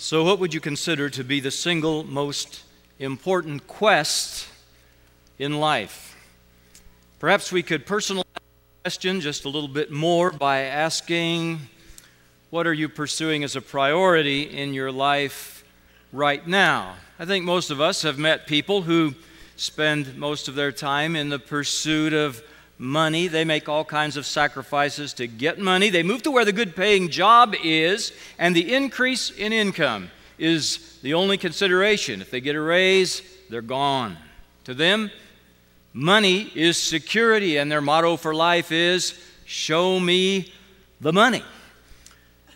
So, what would you consider to be the single most important quest in life? Perhaps we could personalize the question just a little bit more by asking, What are you pursuing as a priority in your life right now? I think most of us have met people who spend most of their time in the pursuit of money. They make all kinds of sacrifices to get money. They move to where the good paying job is, and the increase in income is the only consideration. If they get a raise, they're gone. To them, money is security, and their motto for life is show me the money.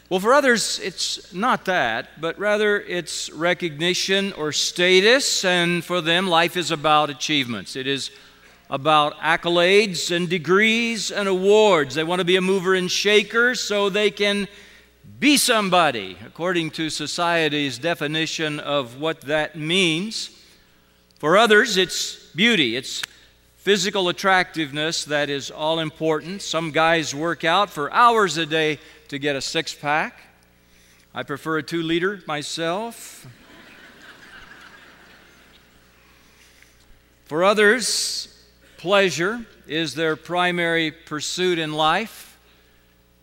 Well, for others, it's not that, but rather it's recognition or status, and for them, life is about achievements. It is about accolades and degrees and awards. They want to be a mover and shaker so they can be somebody, according to society's definition of what that means. For others, it's beauty, it's physical attractiveness that is all important. Some guys work out for hours a day to get a six pack. I prefer a two liter myself. For others, Pleasure is their primary pursuit in life.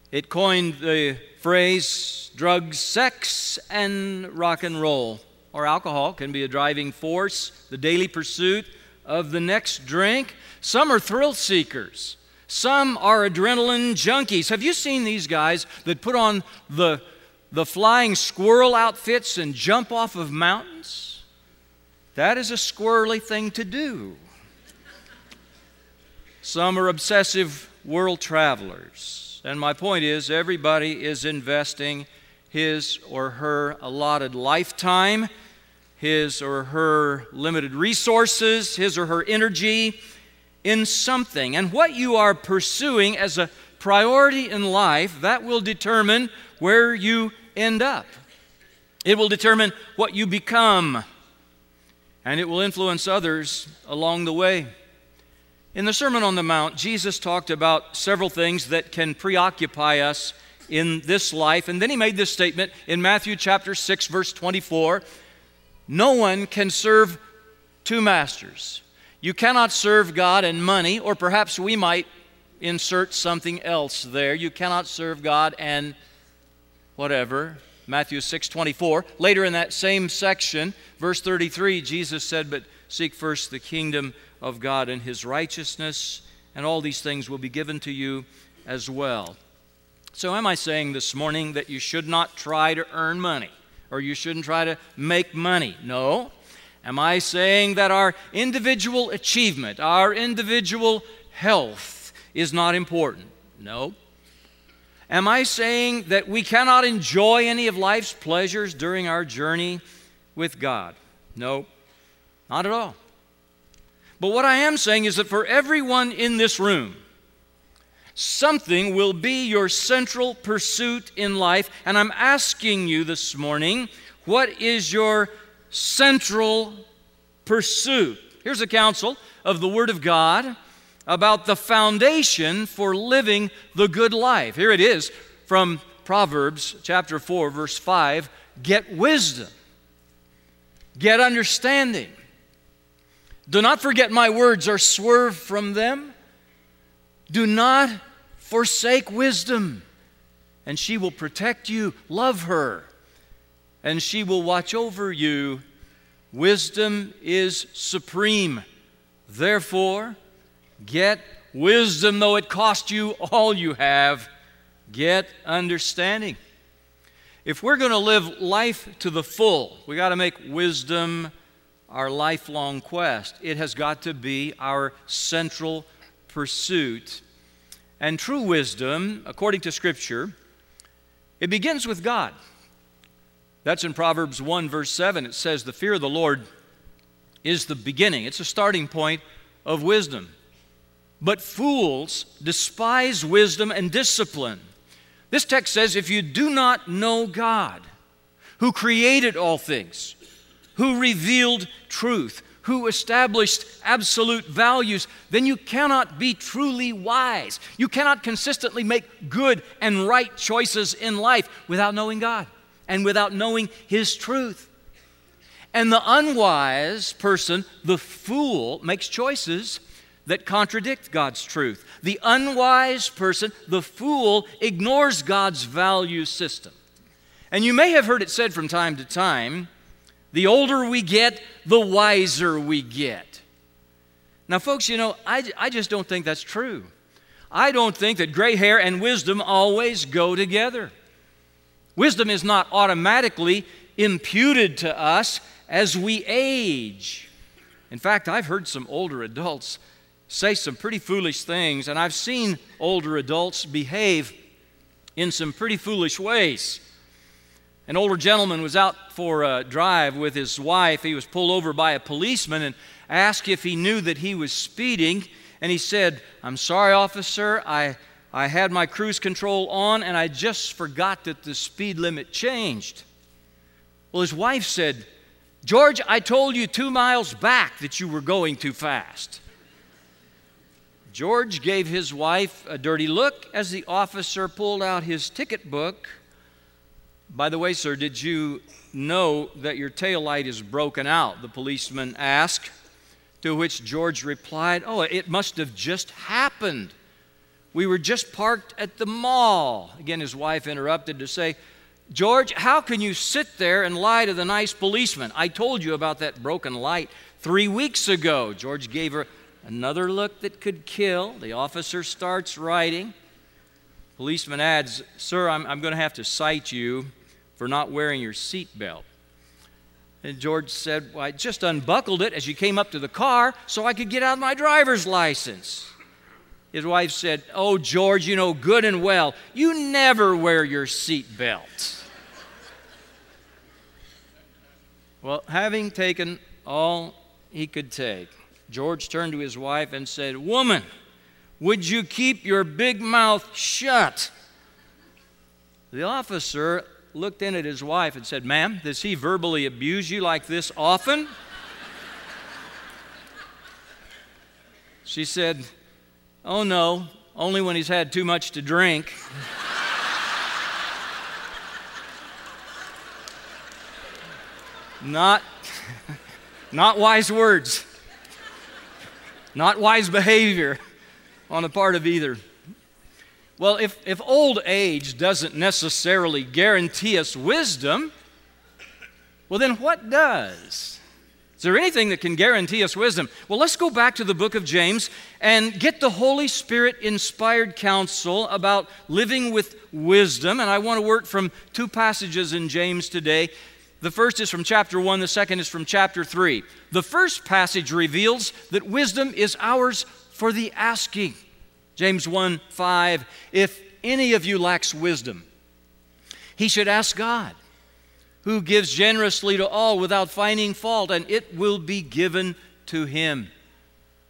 It coined the phrase drugs, sex, and rock and roll. Or alcohol can be a driving force, the daily pursuit of the next drink. Some are thrill seekers. Some are adrenaline junkies. Have you seen these guys that put on the, the flying squirrel outfits and jump off of mountains? That is a squirrely thing to do. Some are obsessive world travelers. And my point is, everybody is investing his or her allotted lifetime, his or her limited resources, his or her energy in something. And what you are pursuing as a priority in life, that will determine where you end up. It will determine what you become, and it will influence others along the way. In the Sermon on the Mount, Jesus talked about several things that can preoccupy us in this life. And then he made this statement in Matthew chapter 6, verse 24 No one can serve two masters. You cannot serve God and money, or perhaps we might insert something else there. You cannot serve God and whatever. Matthew 6 24. Later in that same section, verse 33, Jesus said, But seek first the kingdom of God and his righteousness, and all these things will be given to you as well. So, am I saying this morning that you should not try to earn money or you shouldn't try to make money? No. Am I saying that our individual achievement, our individual health is not important? No. Am I saying that we cannot enjoy any of life's pleasures during our journey with God? No, not at all. But what I am saying is that for everyone in this room, something will be your central pursuit in life. And I'm asking you this morning, what is your central pursuit? Here's a counsel of the Word of God about the foundation for living the good life. Here it is from Proverbs chapter 4, verse 5 Get wisdom, get understanding do not forget my words or swerve from them. Do not forsake wisdom, and she will protect you. Love her, and she will watch over you. Wisdom is supreme. Therefore, get wisdom, though it cost you all you have. Get understanding. If we're going to live life to the full, we got to make wisdom our lifelong quest. It has got to be our central pursuit. And true wisdom, according to Scripture, it begins with God. That's in Proverbs 1, verse 7. It says, The fear of the Lord is the beginning, it's a starting point of wisdom. But fools despise wisdom and discipline. This text says, If you do not know God, who created all things, who revealed truth, who established absolute values, then you cannot be truly wise. You cannot consistently make good and right choices in life without knowing God and without knowing His truth. And the unwise person, the fool, makes choices that contradict God's truth. The unwise person, the fool, ignores God's value system. And you may have heard it said from time to time the older we get, the wiser we get. Now, folks, you know, I, I just don't think that's true. I don't think that gray hair and wisdom always go together. Wisdom is not automatically imputed to us as we age. In fact, I've heard some older adults say some pretty foolish things, and I've seen older adults behave in some pretty foolish ways. An older gentleman was out for a drive with his wife. He was pulled over by a policeman and asked if he knew that he was speeding. And he said, I'm sorry, officer, I, I had my cruise control on and I just forgot that the speed limit changed. Well, his wife said, George, I told you two miles back that you were going too fast. George gave his wife a dirty look as the officer pulled out his ticket book. By the way, sir, did you know that your tail light is broken out? The policeman asked. To which George replied, Oh, it must have just happened. We were just parked at the mall. Again, his wife interrupted to say, George, how can you sit there and lie to the nice policeman? I told you about that broken light three weeks ago. George gave her Another look that could kill. The officer starts writing. Policeman adds, Sir, I'm, I'm going to have to cite you for not wearing your seatbelt. And George said, Well, I just unbuckled it as you came up to the car so I could get out my driver's license. His wife said, Oh, George, you know good and well, you never wear your seatbelt. well, having taken all he could take, George turned to his wife and said, Woman, would you keep your big mouth shut? The officer looked in at his wife and said, Ma'am, does he verbally abuse you like this often? she said, Oh no, only when he's had too much to drink. not, not wise words not wise behavior on the part of either. Well, if, if old age doesn't necessarily guarantee us wisdom, well, then what does? Is there anything that can guarantee us wisdom? Well, let's go back to the book of James and get the Holy Spirit inspired counsel about living with wisdom. And I want to work from two passages in James today the first is from chapter 1, the second is from chapter 3. The first passage reveals that wisdom is ours for the asking. James 1 5, if any of you lacks wisdom, he should ask God, who gives generously to all without finding fault, and it will be given to him.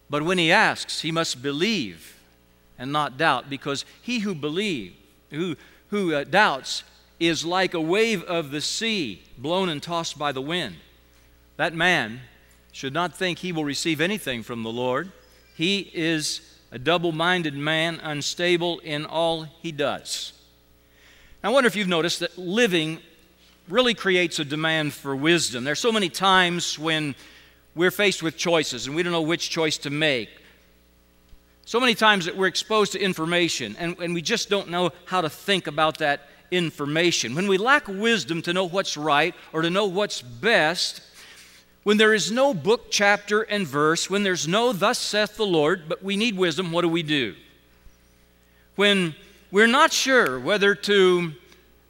But when he asks, he must believe and not doubt, because he who believes, who, who uh, doubts, is like a wave of the sea blown and tossed by the wind. That man should not think he will receive anything from the Lord. He is a double minded man, unstable in all he does. I wonder if you've noticed that living really creates a demand for wisdom. There are so many times when we're faced with choices and we don't know which choice to make. So many times that we're exposed to information and, and we just don't know how to think about that information, when we lack wisdom to know what's right or to know what's best, when there is no book, chapter, and verse, when there's no thus saith the Lord, but we need wisdom, what do we do? When we're not sure whether to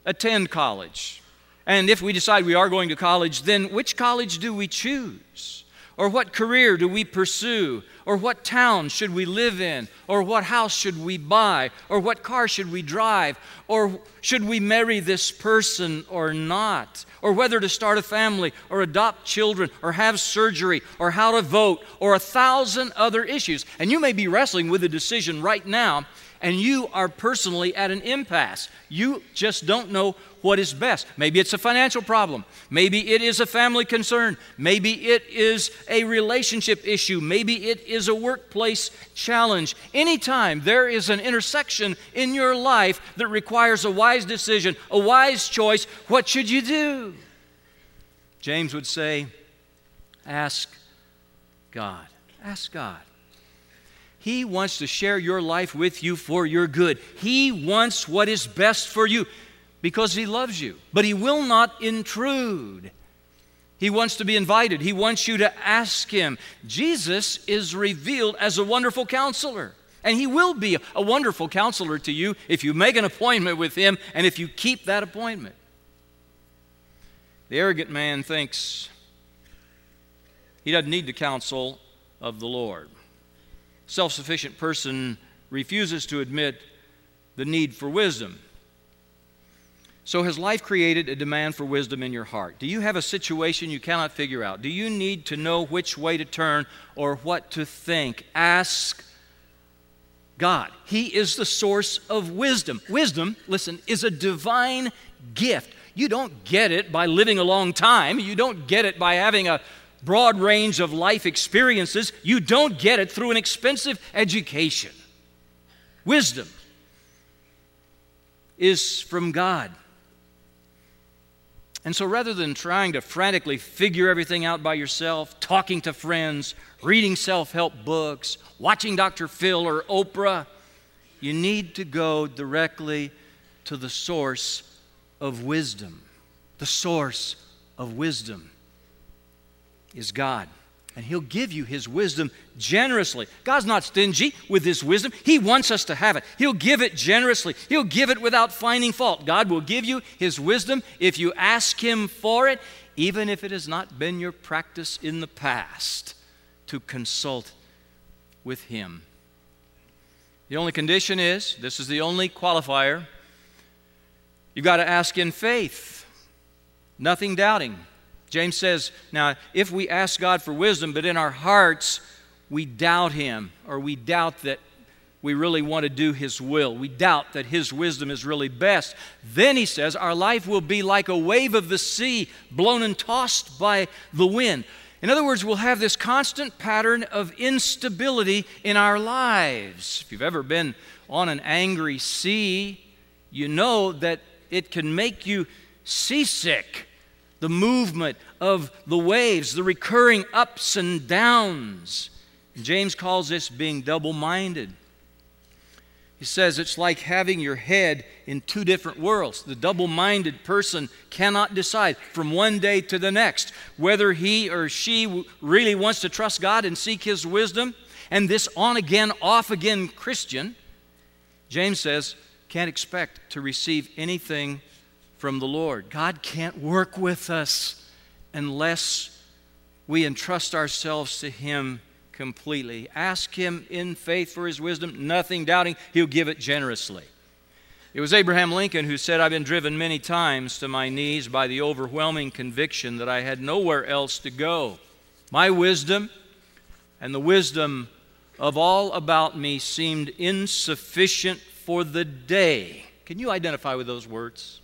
attend college, and if we decide we are going to college, then which college do we choose? Or what career do we pursue? Or what town should we live in? Or what house should we buy? Or what car should we drive? Or should we marry this person or not? Or whether to start a family or adopt children or have surgery or how to vote or a thousand other issues. And you may be wrestling with a decision right now and you are personally at an impasse. You just don't know what is best. Maybe it's a financial problem. Maybe it is a family concern. Maybe it is a relationship issue. Maybe it is a workplace challenge. Anytime there is an intersection in your life that requires a wise decision, a wise choice, what should you do? James would say, Ask God. Ask God. He wants to share your life with you for your good. He wants what is best for you because He loves you, but He will not intrude. He wants to be invited. He wants you to ask Him. Jesus is revealed as a wonderful counselor. And He will be a wonderful counselor to you if you make an appointment with Him and if you keep that appointment. The arrogant man thinks he doesn't need the counsel of the Lord self sufficient person refuses to admit the need for wisdom. So, has life created a demand for wisdom in your heart? Do you have a situation you cannot figure out? Do you need to know which way to turn or what to think? Ask God. He is the source of wisdom. Wisdom, listen, is a divine gift. You don't get it by living a long time, you don't get it by having a broad range of life experiences, you don't get it through an expensive education. Wisdom is from God. And so rather than trying to frantically figure everything out by yourself, talking to friends, reading self help books, watching Dr. Phil or Oprah, you need to go directly to the source of wisdom. The source of wisdom is God. And He'll give you His wisdom generously. God's not stingy with His wisdom. He wants us to have it. He'll give it generously, He'll give it without finding fault. God will give you His wisdom if you ask Him for it, even if it has not been your practice in the past to consult with Him. The only condition is this is the only qualifier you've got to ask in faith, nothing doubting. James says, now, if we ask God for wisdom, but in our hearts we doubt Him, or we doubt that we really want to do His will, we doubt that His wisdom is really best, then He says, our life will be like a wave of the sea blown and tossed by the wind. In other words, we'll have this constant pattern of instability in our lives. If you've ever been on an angry sea, you know that it can make you seasick the movement of the waves, the recurring ups and downs. James calls this being double minded. He says it's like having your head in two different worlds. The double minded person cannot decide from one day to the next whether he or she really wants to trust God and seek His wisdom. And this on again, off again Christian, James says, can't expect to receive anything from the Lord. God can't work with us unless we entrust ourselves to Him completely. Ask Him in faith for His wisdom, nothing doubting, He'll give it generously. It was Abraham Lincoln who said, I've been driven many times to my knees by the overwhelming conviction that I had nowhere else to go. My wisdom and the wisdom of all about me seemed insufficient for the day. Can you identify with those words?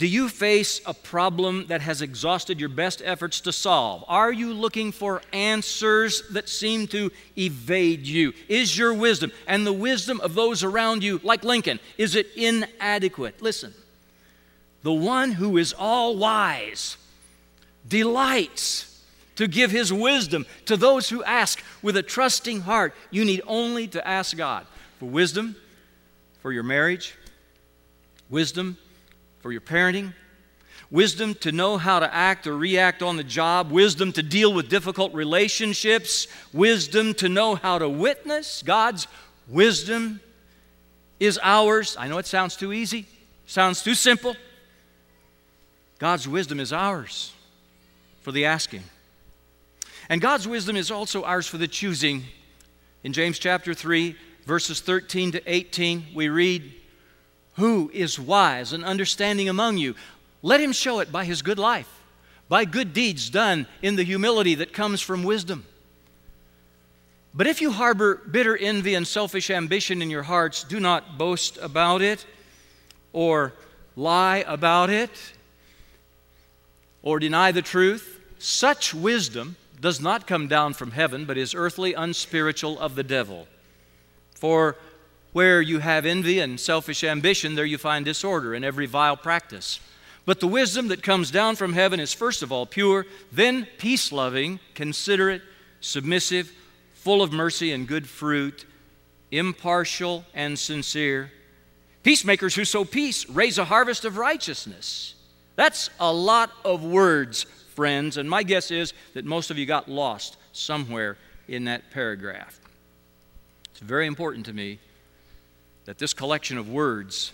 Do you face a problem that has exhausted your best efforts to solve? Are you looking for answers that seem to evade you? Is your wisdom and the wisdom of those around you, like Lincoln, is it inadequate? Listen, the one who is all wise delights to give his wisdom to those who ask with a trusting heart. You need only to ask God for wisdom for your marriage, wisdom for your parenting, wisdom to know how to act or react on the job, wisdom to deal with difficult relationships, wisdom to know how to witness. God's wisdom is ours. I know it sounds too easy, sounds too simple. God's wisdom is ours for the asking. And God's wisdom is also ours for the choosing. In James chapter 3, verses 13 to 18, we read, who is wise and understanding among you? Let him show it by his good life, by good deeds done in the humility that comes from wisdom. But if you harbor bitter envy and selfish ambition in your hearts, do not boast about it or lie about it or deny the truth. Such wisdom does not come down from heaven, but is earthly, unspiritual, of the devil. For where you have envy and selfish ambition, there you find disorder and every vile practice. But the wisdom that comes down from heaven is first of all pure, then peace loving, considerate, submissive, full of mercy and good fruit, impartial and sincere. Peacemakers who sow peace raise a harvest of righteousness. That's a lot of words, friends, and my guess is that most of you got lost somewhere in that paragraph. It's very important to me that this collection of words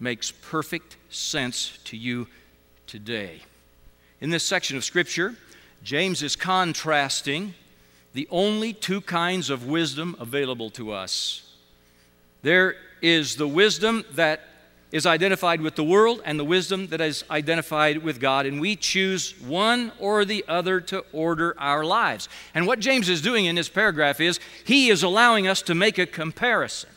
makes perfect sense to you today. In this section of Scripture, James is contrasting the only two kinds of wisdom available to us. There is the wisdom that is identified with the world and the wisdom that is identified with God, and we choose one or the other to order our lives. And what James is doing in this paragraph is he is allowing us to make a comparison,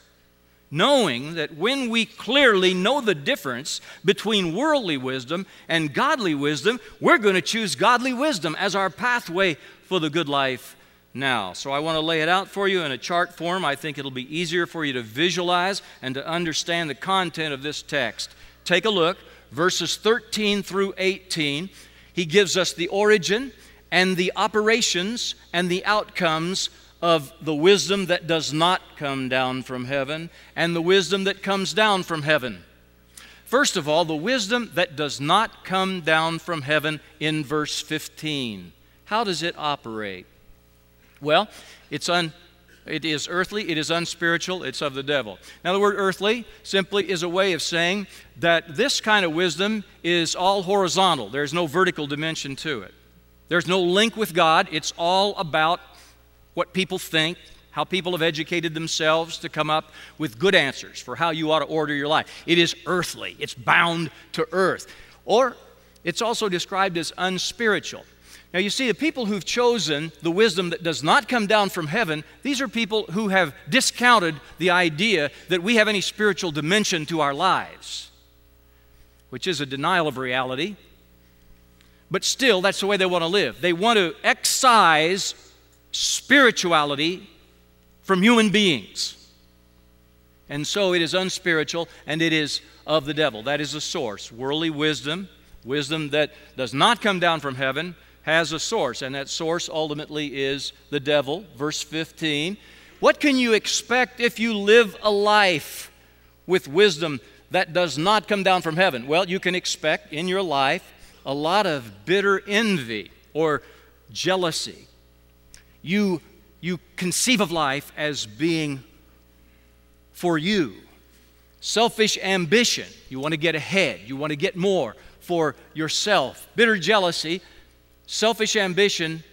knowing that when we clearly know the difference between worldly wisdom and godly wisdom, we're going to choose godly wisdom as our pathway for the good life now. So I want to lay it out for you in a chart form. I think it'll be easier for you to visualize and to understand the content of this text. Take a look, verses 13 through 18. He gives us the origin and the operations and the outcomes of the wisdom that does not come down from heaven and the wisdom that comes down from heaven. First of all, the wisdom that does not come down from heaven in verse 15. How does it operate? Well, it's un, it is earthly, it is unspiritual, it's of the devil. Now, the word earthly simply is a way of saying that this kind of wisdom is all horizontal, there's no vertical dimension to it. There's no link with God, it's all about what people think, how people have educated themselves to come up with good answers for how you ought to order your life. It is earthly, it's bound to earth. Or it's also described as unspiritual. Now, you see, the people who've chosen the wisdom that does not come down from heaven, these are people who have discounted the idea that we have any spiritual dimension to our lives, which is a denial of reality. But still, that's the way they want to live. They want to excise spirituality from human beings. And so it is unspiritual and it is of the devil. That is the source. Worldly wisdom, wisdom that does not come down from heaven, has a source, and that source ultimately is the devil. Verse 15. What can you expect if you live a life with wisdom that does not come down from heaven? Well, you can expect in your life a lot of bitter envy or jealousy. You, you conceive of life as being for you. Selfish ambition, you want to get ahead, you want to get more for yourself. Bitter jealousy, selfish ambition,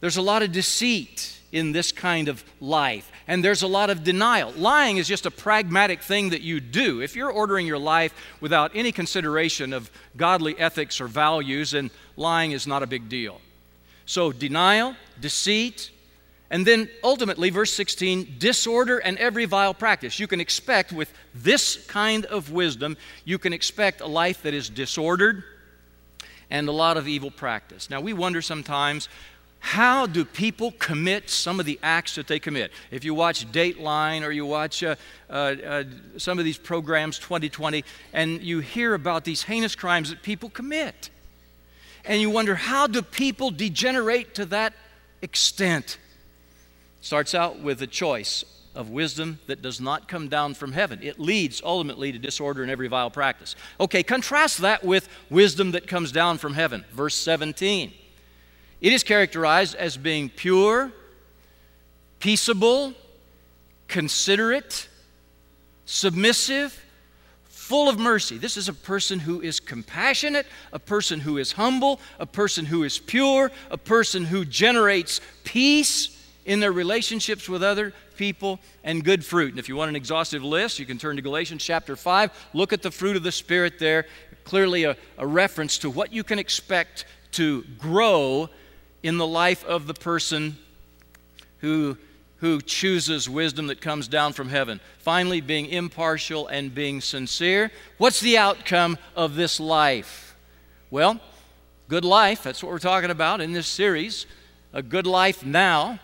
there's a lot of deceit in this kind of life, and there's a lot of denial. Lying is just a pragmatic thing that you do. If you're ordering your life without any consideration of godly ethics or values, then lying is not a big deal. So, denial, deceit, and then ultimately, verse 16, disorder and every vile practice. You can expect, with this kind of wisdom, you can expect a life that is disordered and a lot of evil practice. Now, we wonder sometimes how do people commit some of the acts that they commit? If you watch Dateline or you watch uh, uh, uh, some of these programs, 2020, and you hear about these heinous crimes that people commit, and you wonder how do people degenerate to that extent? Starts out with a choice of wisdom that does not come down from heaven. It leads ultimately to disorder and every vile practice. Okay, contrast that with wisdom that comes down from heaven. Verse 17. It is characterized as being pure, peaceable, considerate, submissive, full of mercy. This is a person who is compassionate, a person who is humble, a person who is pure, a person who generates peace in their relationships with other people, and good fruit. And if you want an exhaustive list, you can turn to Galatians chapter 5. Look at the fruit of the Spirit there. Clearly, a, a reference to what you can expect to grow in the life of the person who who chooses wisdom that comes down from heaven. Finally, being impartial and being sincere. What's the outcome of this life? Well, good life, that's what we're talking about in this series. A good life now.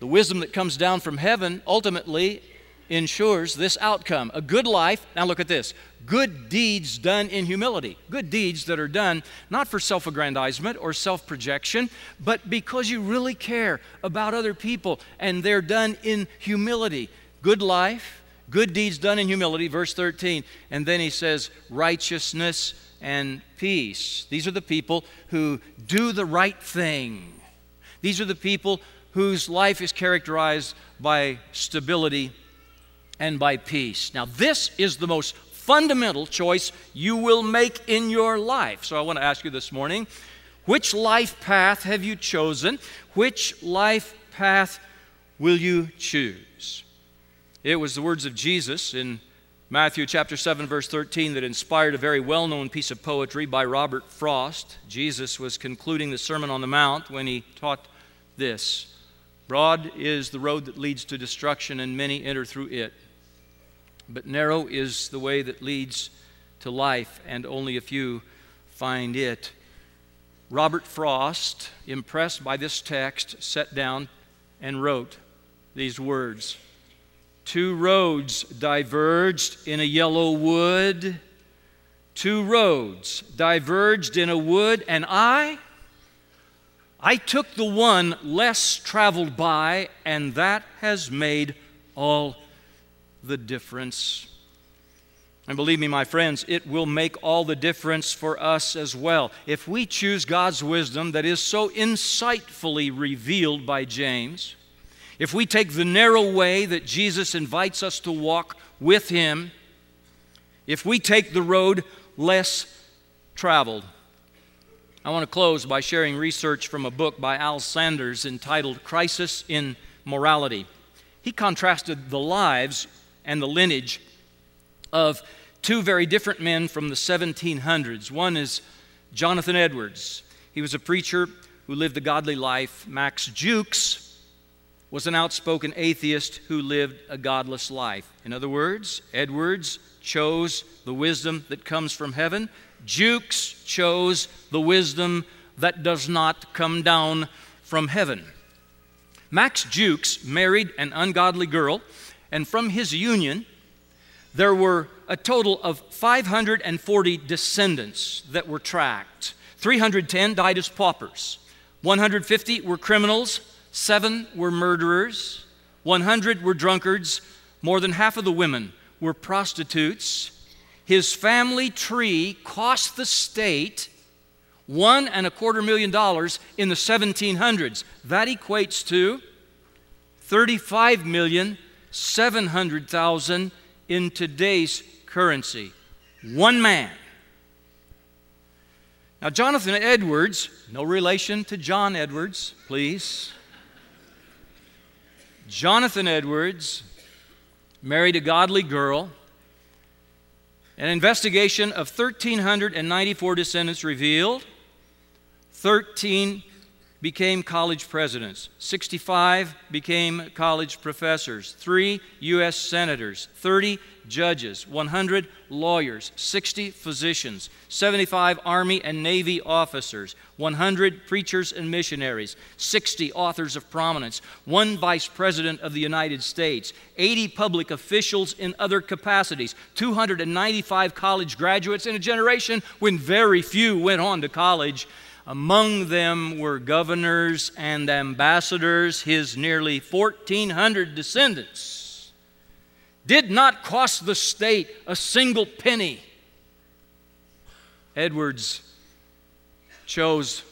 The wisdom that comes down from heaven ultimately ensures this outcome a good life. Now, look at this good deeds done in humility. Good deeds that are done not for self aggrandizement or self projection, but because you really care about other people and they're done in humility. Good life, good deeds done in humility, verse 13. And then he says, righteousness and peace. These are the people who do the right thing. These are the people whose life is characterized by stability and by peace. Now, this is the most fundamental choice you will make in your life. So, I want to ask you this morning which life path have you chosen? Which life path will you choose? It was the words of Jesus in Matthew chapter 7 verse 13 that inspired a very well-known piece of poetry by Robert Frost. Jesus was concluding the Sermon on the Mount when he taught this. Broad is the road that leads to destruction and many enter through it. But narrow is the way that leads to life, and only a few find it. Robert Frost, impressed by this text, sat down and wrote these words Two roads diverged in a yellow wood. Two roads diverged in a wood, and I, I took the one less traveled by, and that has made all the difference. And believe me, my friends, it will make all the difference for us as well. If we choose God's wisdom that is so insightfully revealed by James, if we take the narrow way that Jesus invites us to walk with Him, if we take the road less traveled. I want to close by sharing research from a book by Al Sanders entitled Crisis in Morality. He contrasted the lives and the lineage of two very different men from the 1700s. One is Jonathan Edwards. He was a preacher who lived a godly life. Max Jukes was an outspoken atheist who lived a godless life. In other words, Edwards chose the wisdom that comes from heaven. Jukes chose the wisdom that does not come down from heaven. Max Jukes married an ungodly girl and from his union, there were a total of 540 descendants that were tracked. 310 died as paupers, 150 were criminals, 7 were murderers, 100 were drunkards, more than half of the women were prostitutes. His family tree cost the state one and a quarter million dollars in the 1700s. That equates to 35 million 700,000 in today's currency. One man. Now, Jonathan Edwards, no relation to John Edwards, please. Jonathan Edwards married a godly girl. An investigation of 1,394 descendants revealed 13 became college presidents, 65 became college professors, 3 U.S. senators, 30 judges, 100 lawyers, 60 physicians, 75 Army and Navy officers, 100 preachers and missionaries, 60 authors of prominence, one Vice President of the United States, 80 public officials in other capacities, 295 college graduates in a generation when very few went on to college. Among them were governors and ambassadors, his nearly 1,400 descendants. Did not cost the state a single penny. Edwards chose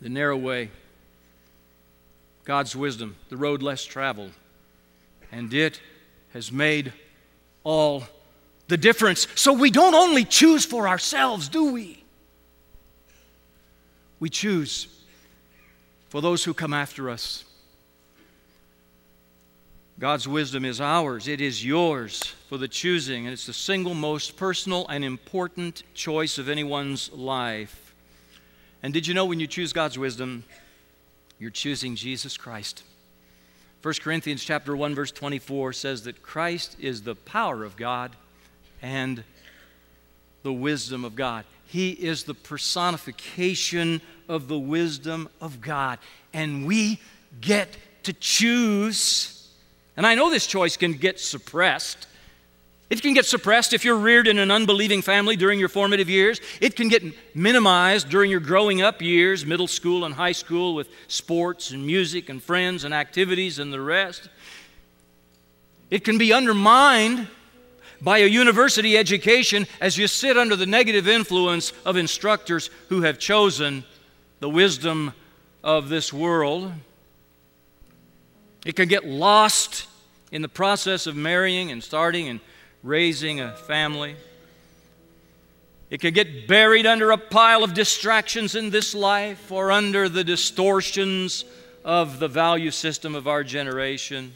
the narrow way, God's wisdom, the road less traveled, and it has made all the difference. So we don't only choose for ourselves, do we? We choose for those who come after us. God's wisdom is ours, it is yours for the choosing, and it's the single most personal and important choice of anyone's life. And did you know when you choose God's wisdom, you're choosing Jesus Christ? 1 Corinthians chapter 1 verse 24 says that Christ is the power of God and the wisdom of God. He is the personification of the wisdom of God. And we get to choose. And I know this choice can get suppressed. It can get suppressed if you're reared in an unbelieving family during your formative years. It can get minimized during your growing up years, middle school and high school, with sports and music and friends and activities and the rest. It can be undermined by a university education as you sit under the negative influence of instructors who have chosen the wisdom of this world. It can get lost in the process of marrying and starting and raising a family. It can get buried under a pile of distractions in this life or under the distortions of the value system of our generation.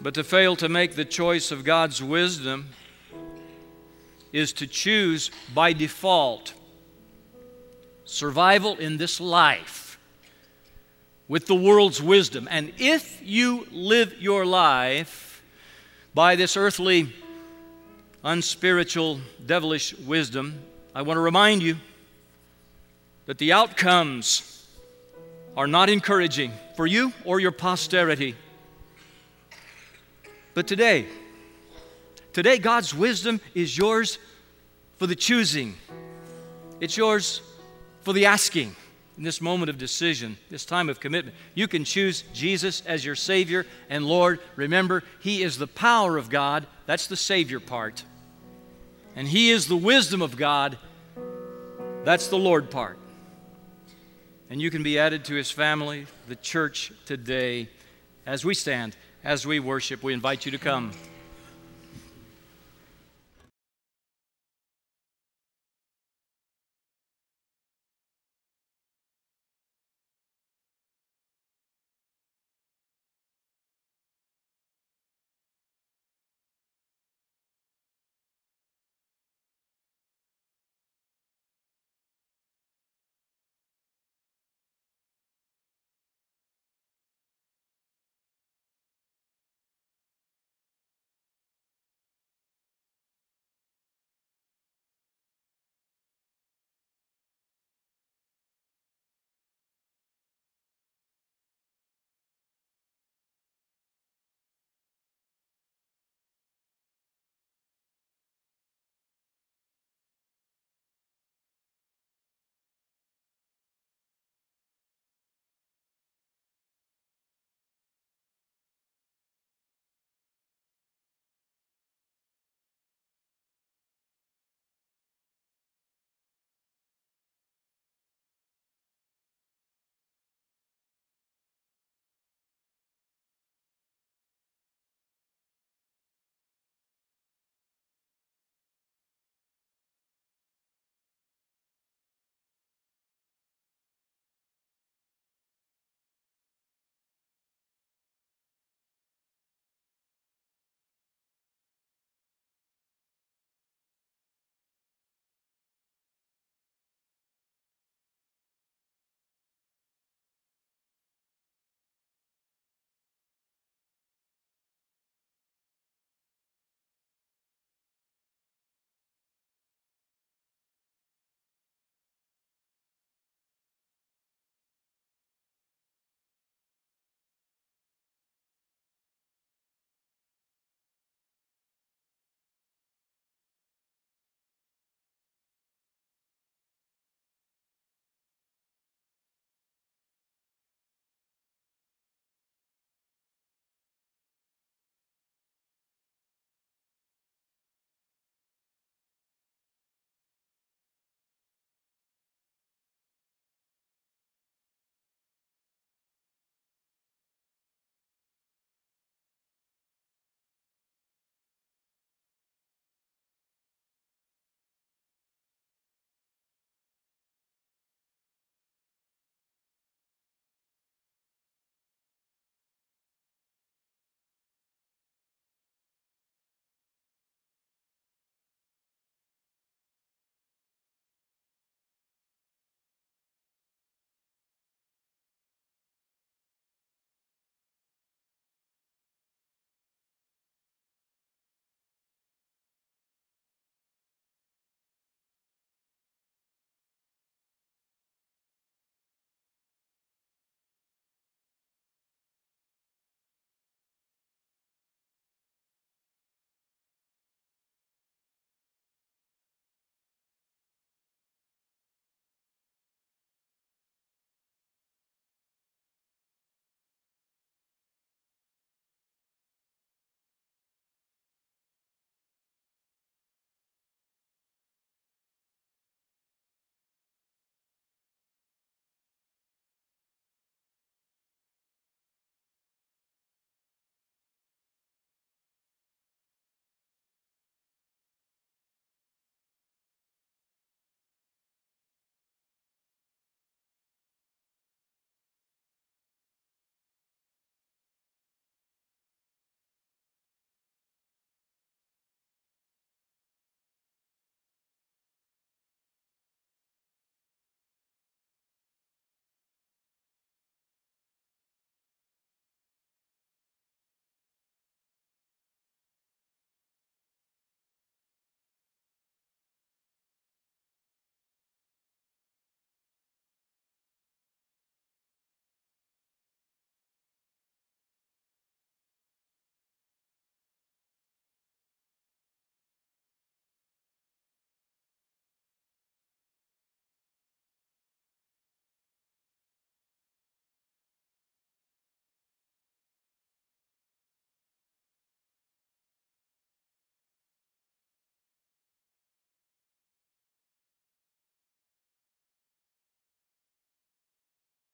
But to fail to make the choice of God's wisdom is to choose by default survival in this life with the world's wisdom. And if you live your life by this earthly, unspiritual, devilish wisdom, I want to remind you that the outcomes are not encouraging for you or your posterity. But today, today, God's wisdom is yours for the choosing, it's yours for the asking in this moment of decision, this time of commitment. You can choose Jesus as your Savior and Lord. Remember, He is the power of God. That's the Savior part. And He is the wisdom of God. That's the Lord part. And you can be added to His family, the church today. As we stand, as we worship, we invite you to come.